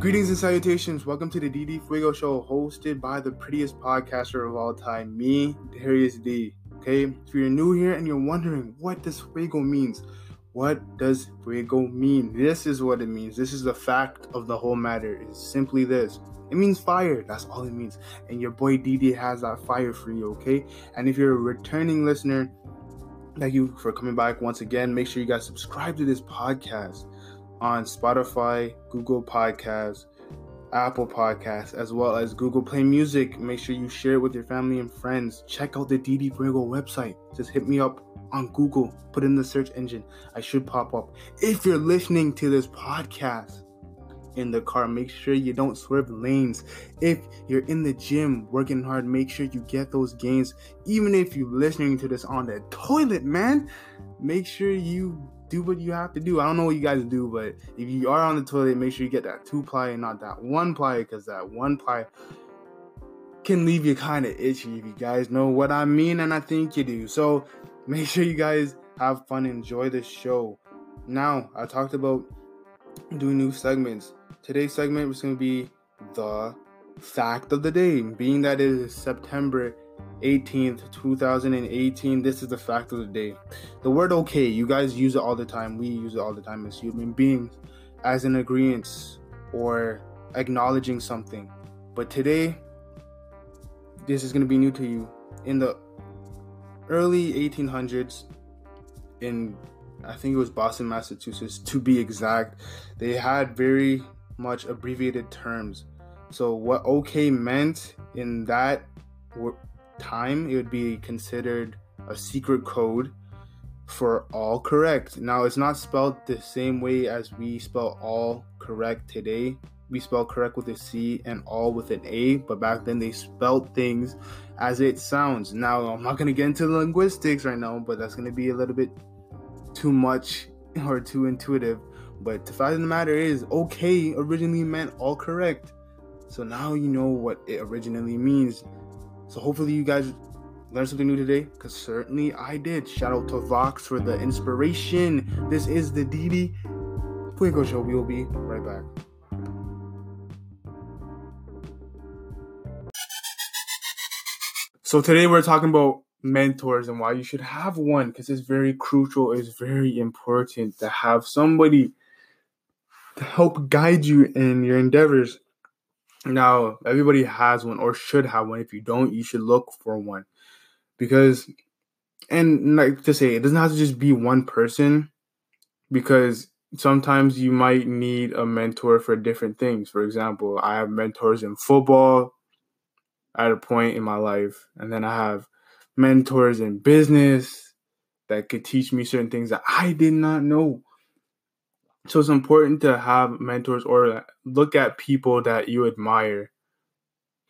Greetings and salutations. Welcome to the DD Fuego Show, hosted by the prettiest podcaster of all time, me, Darius D. Okay, if you're new here and you're wondering what does Fuego means, what does Fuego mean? This is what it means. This is the fact of the whole matter. Is simply this. It means fire. That's all it means. And your boy DD has that fire for you, okay? And if you're a returning listener, thank you for coming back once again. Make sure you guys subscribe to this podcast on Spotify, Google Podcasts, Apple Podcasts, as well as Google Play Music. Make sure you share it with your family and friends. Check out the DD Fuego website. Just hit me up on Google, put in the search engine. I should pop up. If you're listening to this podcast in the car, make sure you don't swerve lanes. If you're in the gym working hard, make sure you get those gains. Even if you're listening to this on the toilet, man, make sure you do what you have to do. I don't know what you guys do, but if you are on the toilet, make sure you get that two ply and not that one ply because that one ply can leave you kind of itchy if you guys know what I mean, and I think you do. So make sure you guys have fun, enjoy the show. Now, I talked about doing new segments. Today's segment was going to be the fact of the day, being that it is September 18th, 2018. This is the fact of the day. The word okay, you guys use it all the time. We use it all the time as human beings as an agreement or acknowledging something. But today, this is going to be new to you. In the early 1800s, in I think it was Boston, Massachusetts, to be exact, they had very much abbreviated terms. So, what okay meant in that time, it would be considered a secret code for all correct. Now, it's not spelled the same way as we spell all correct today. We spell correct with a C and all with an A, but back then they spelled things as it sounds. Now, I'm not going to get into linguistics right now, but that's going to be a little bit too much or too intuitive. But the fact of the matter is, okay originally meant all correct. So now you know what it originally means. So hopefully you guys learned something new today, because certainly I did. Shout out to Vox for the inspiration. This is the DD Fuego Show. We will be right back. So today we're talking about mentors and why you should have one because it's very crucial, it's very important to have somebody to help guide you in your endeavors. Now, everybody has one or should have one. If you don't, you should look for one. Because, and like to say, it doesn't have to just be one person because sometimes you might need a mentor for different things. For example, I have mentors in football at a point in my life, and then I have mentors in business that could teach me certain things that I did not know. So it's important to have mentors or look at people that you admire.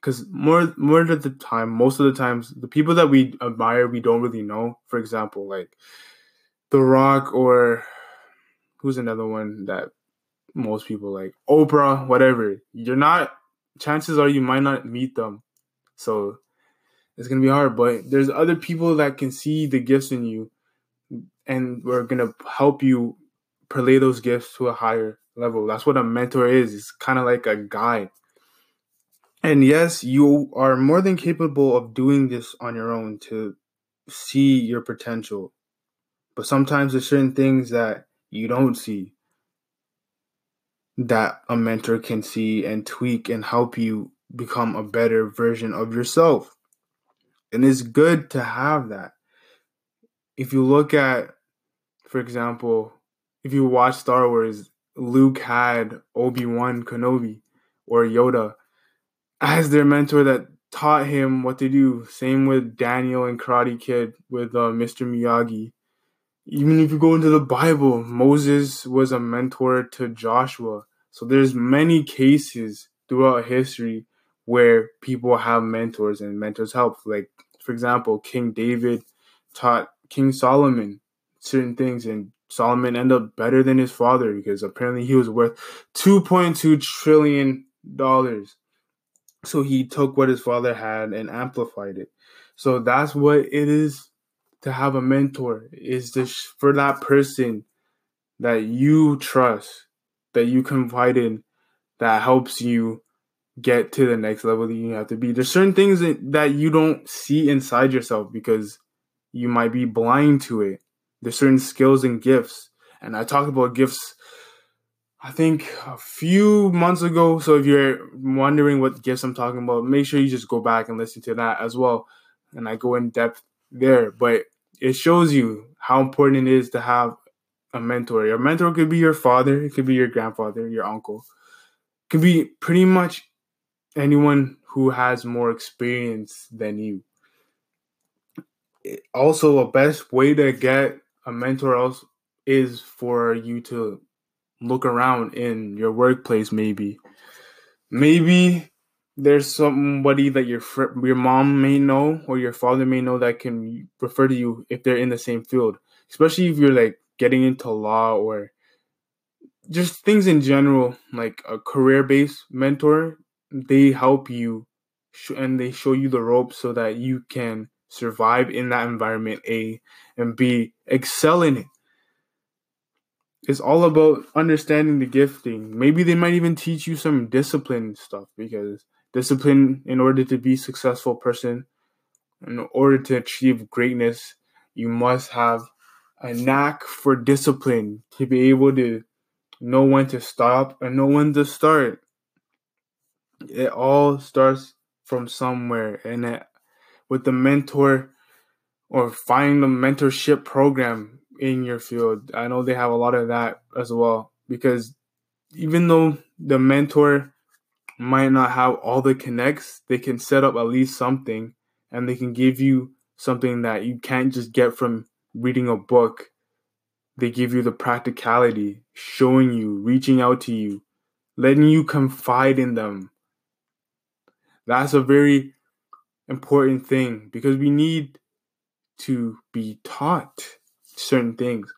Because more more of the time, most of the times, the people that we admire, we don't really know. For example, like The Rock or who's another one that most people like Oprah, whatever. You're not. Chances are you might not meet them. So it's gonna be hard. But there's other people that can see the gifts in you, and we're gonna help you play those gifts to a higher level. That's what a mentor is. It's kind of like a guide. And yes, you are more than capable of doing this on your own to see your potential. But sometimes there's certain things that you don't see that a mentor can see and tweak and help you become a better version of yourself. And it's good to have that. If you look at, for example, if you watch Star Wars, Luke had Obi Wan Kenobi or Yoda as their mentor that taught him what to do. Same with Daniel and Karate Kid with uh, Mr. Miyagi. Even if you go into the Bible, Moses was a mentor to Joshua. So there's many cases throughout history where people have mentors and mentors help. Like for example, King David taught King Solomon certain things and Solomon ended up better than his father because apparently he was worth 2.2 trillion dollars. So he took what his father had and amplified it. So that's what it is to have a mentor is this for that person that you trust, that you confide in, that helps you get to the next level that you have to be. There's certain things that, that you don't see inside yourself because you might be blind to it. There's certain skills and gifts. And I talked about gifts I think a few months ago. So if you're wondering what gifts I'm talking about, make sure you just go back and listen to that as well. And I go in depth there. But it shows you how important it is to have a mentor. Your mentor could be your father, it could be your grandfather, your uncle. It could be pretty much anyone who has more experience than you. Also, a best way to get a mentor else is for you to look around in your workplace maybe. Maybe there's somebody that your fr- your mom may know or your father may know that can refer to you if they're in the same field especially if you're like getting into law or just things in general like a career based mentor they help you sh- and they show you the ropes so that you can survive in that environment a and b excel in it it's all about understanding the gifting. Maybe they might even teach you some discipline stuff because discipline in order to be successful person, in order to achieve greatness, you must have a knack for discipline to be able to know when to stop and know when to start. It all starts from somewhere and it, with the mentor or find the mentorship program in your field. I know they have a lot of that as well because even though the mentor might not have all the connects, they can set up at least something and they can give you something that you can't just get from reading a book. They give you the practicality, showing you, reaching out to you, letting you confide in them. That's a very important thing because we need to be taught certain things.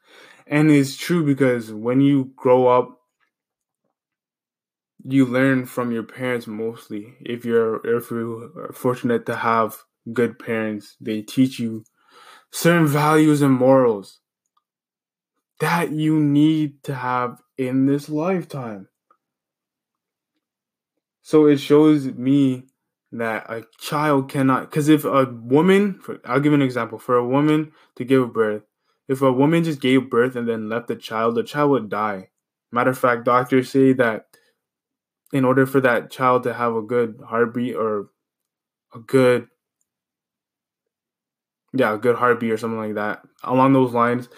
And it's true because when you grow up, you learn from your parents mostly. If you're if you are fortunate to have good parents, they teach you certain values and morals that you need to have in this lifetime. So it shows me that a child cannot because if a woman for, i'll give an example for a woman to give birth if a woman just gave birth and then left the child, the child would die. Matter of fact, doctors say that in order for that child to have a good heartbeat or a good yeah, a good heartbeat or something like that. Along those lines,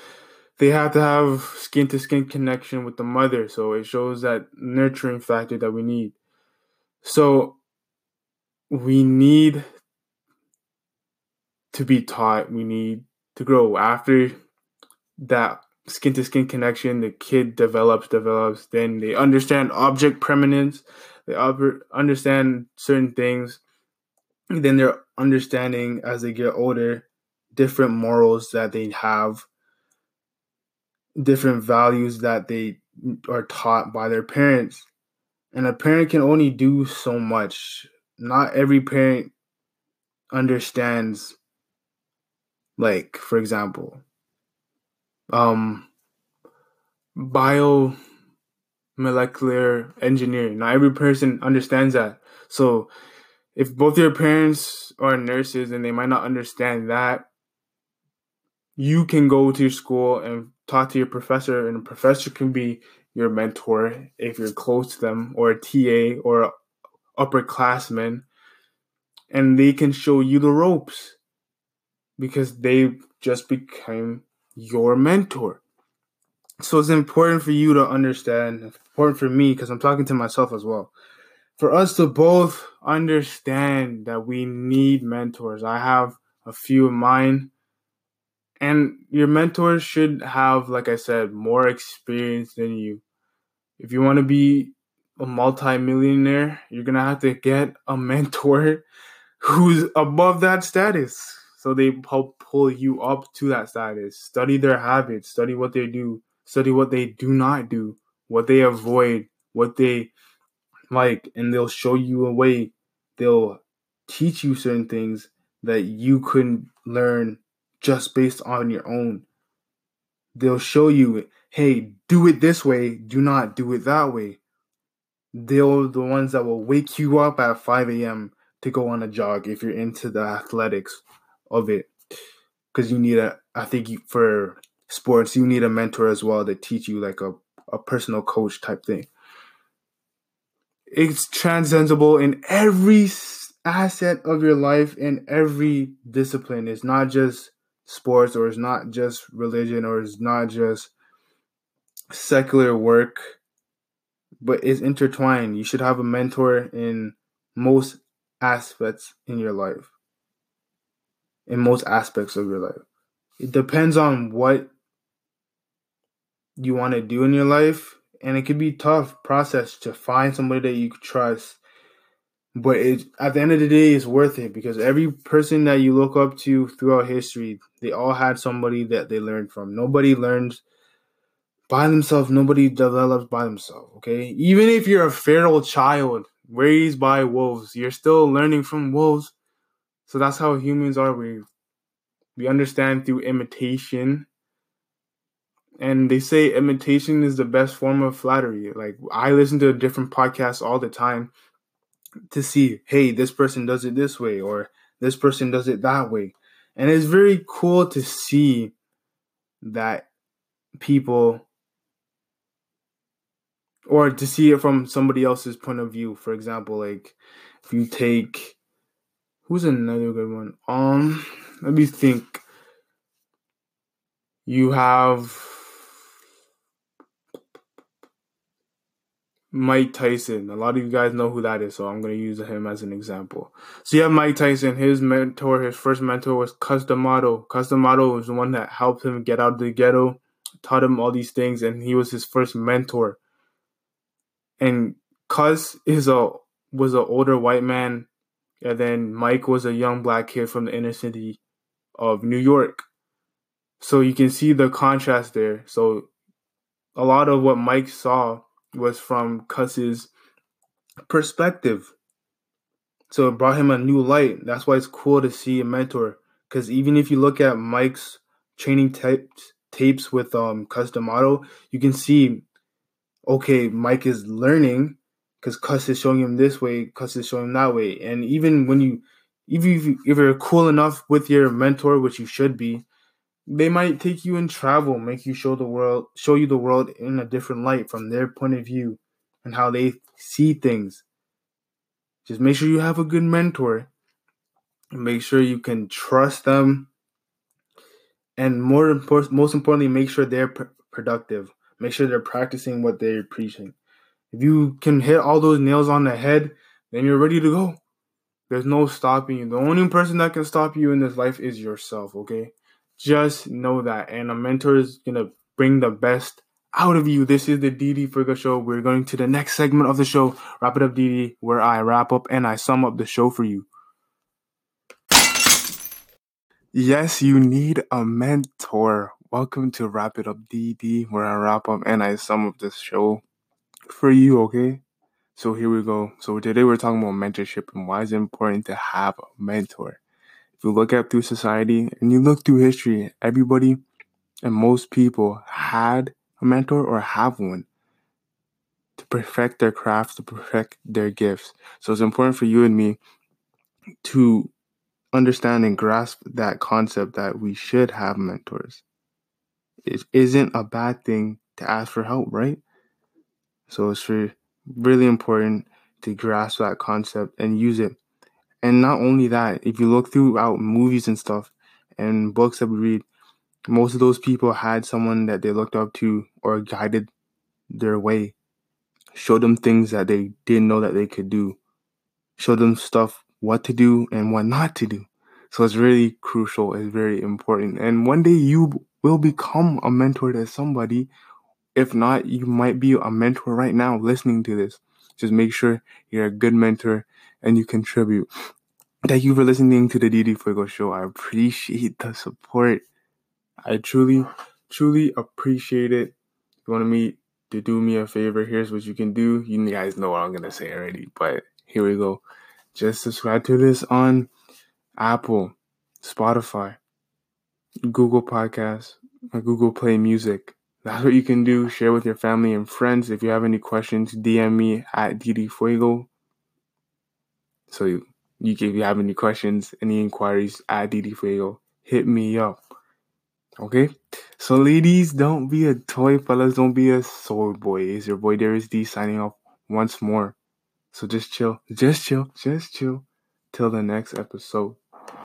they have to have skin to skin connection with the mother. So it shows that nurturing factor that we need. So we need to be taught, we need to grow. After that skin to skin connection the kid develops develops then they understand object permanence they understand certain things. Then they're understanding as they get older different morals that they have different values that they are taught by their parents. And a parent can only do so much not every parent understands like for example um, bio molecular engineering. Not every person understands that. So if both your parents are nurses and they might not understand that, you can go to your school and talk to your professor, and a professor can be your mentor if you're close to them, or a TA or upperclassman, and they can show you the ropes because they just became your mentor. So it's important for you to understand, important for me, because I'm talking to myself as well, for us to both understand that we need mentors. I have a few of mine, and your mentors should have, like I said, more experience than you. If you want to be a multimillionaire, you're gonna have to get a mentor who's above that status. So they help pull you up to that status. Study their habits, study what they do, study what they do not do, what they avoid, what they like, and they'll show you a way. They'll teach you certain things that you couldn't learn just based on your own. They'll show you, hey, do it this way, do not do it that way. They're the ones that will wake you up at 5 a.m. to go on a jog if you're into the athletics of it. Because you need a, I think you, for sports, you need a mentor as well to teach you like a, a personal coach type thing. It's transcendental in every asset of your life in every discipline. It's not just sports or it's not just religion or it's not just secular work, but it's intertwined. You should have a mentor in most aspects in your life. In most aspects of your life. It depends on what you want to do in your life and it could be tough process to find somebody that you trust but it at the end of the day it's worth it because every person that you look up to throughout history they all had somebody that they learned from nobody learns by themselves nobody develops by themselves okay? Even if you're a feral child raised by wolves you're still learning from wolves. So that's how humans are. We we understand through imitation. And they say imitation is the best form of flattery. Like i listen to different podcasts all the time to see, hey, this person does it this way or this person does it that way. And it's very cool to see that people or to see it from somebody else's point of view. For example, like if you take who's another good one? Um let me think. You have Mike Tyson. A lot of you guys know who that is, so I'm going to use him as an example. So you have Mike Tyson. His mentor, his first mentor was Cus D'Amato. Cus D'Amato was the one that helped him get out of the ghetto, taught him all these things, and he was his first mentor. And Cus is a was an older white man, and then Mike was a young black kid from the inner city of New York. So you can see the contrast there. So a lot of what Mike saw was from Cus's perspective. So it brought him a new light. That's why it's cool to see a mentor. Because even if you look at Mike's training tapes, tapes with um Cus D'Amato, you can see, okay, Mike is learning because Cus is showing him this way, Cus is showing him that way. And even when you, even if, you, if you're cool enough with your mentor, which you should be, they might take you and travel, make you show the world, show you the world in a different light from their point of view and how they see things. Just make sure you have a good mentor. Make sure you can trust them. And more important, most importantly, make sure they're pr- productive. Make sure they're practicing what they're preaching. If you can hit all those nails on the head, then you're ready to go. There's no stopping you. The only person that can stop you in this life is yourself, okay? Just know that. And a mentor is going to bring the best out of you. This is the DD Fuego Show. We're going to the next segment of the show, Wrap It Up DD, where I wrap up and I sum up the show for you. Yes, you need a mentor. Welcome to Wrap It Up DD, where I wrap up and I sum up this show for you, okay? So here we go. So today we're talking about mentorship and why it's important to have a mentor If you look at through society and you look through history, everybody and most people had a mentor or have one to perfect their craft, to perfect their gifts. So it's important for you and me to understand and grasp that concept that we should have mentors. It isn't a bad thing to ask for help, right? So it's really important to grasp that concept and use it and not only that, if you look throughout movies and stuff and books that we read, most of those people had someone that they looked up to or guided their way, showed them things that they didn't know that they could do, showed them stuff what to do and what not to do. So it's really crucial, it's very important. And one day you will become a mentor to somebody. If not, you might be a mentor right now listening to this. Just make sure you're a good mentor and you contribute. Thank you for listening to the DD Fuego show. I appreciate the support. I truly, truly appreciate it. If you want to to do me a favor, here's what you can do. You guys know what I'm gonna say already, but here we go. Just subscribe to this on Apple, Spotify, Google Podcasts, or Google Play Music, that's what you can do. Share with your family and friends. If you have any questions, DM me at DD Fuego. So you, you if you have any questions, any inquiries at DD Fuego, hit me up. Okay? So ladies, don't be a toy, fellas, don't be a soy boy. Is your boy Darius D signing off once more. So just chill, just chill, just chill till the next episode.